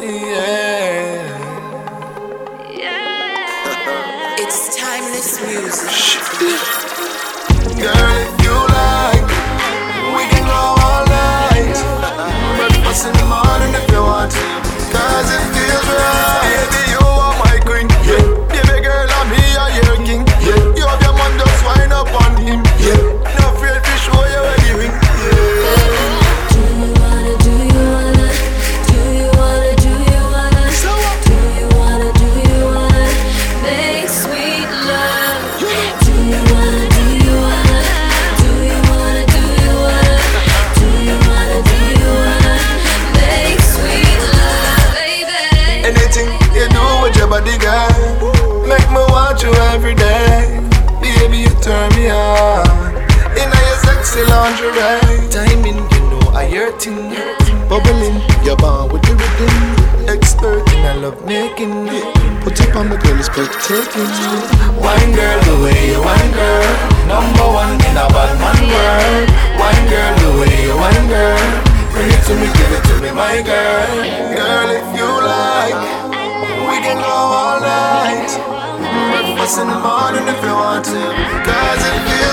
Yeah. yeah. it's timeless music. Girl, sexy lingerie. Timing, you know I hurting. Bubbling, you're born with the rhythm. Expert in I love making. Put up on the girl, it's breathtaking. Wine girl, the way you wine girl. Number one in a bad man world. Wine girl, the way you wine girl. Bring it to me, give it to me, my girl. Girl, if you like, we can go all night. Breakfast in the morning if you want to. Cause if you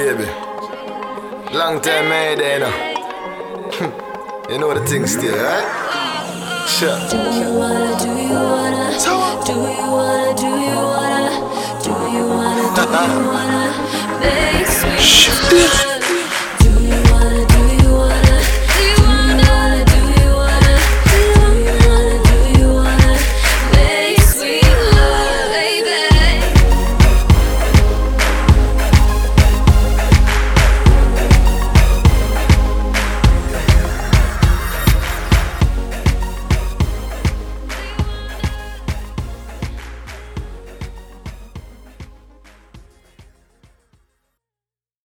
Baby. Long time I ain't there you know the thing still, right? Do you wanna, do you wanna, do you wanna?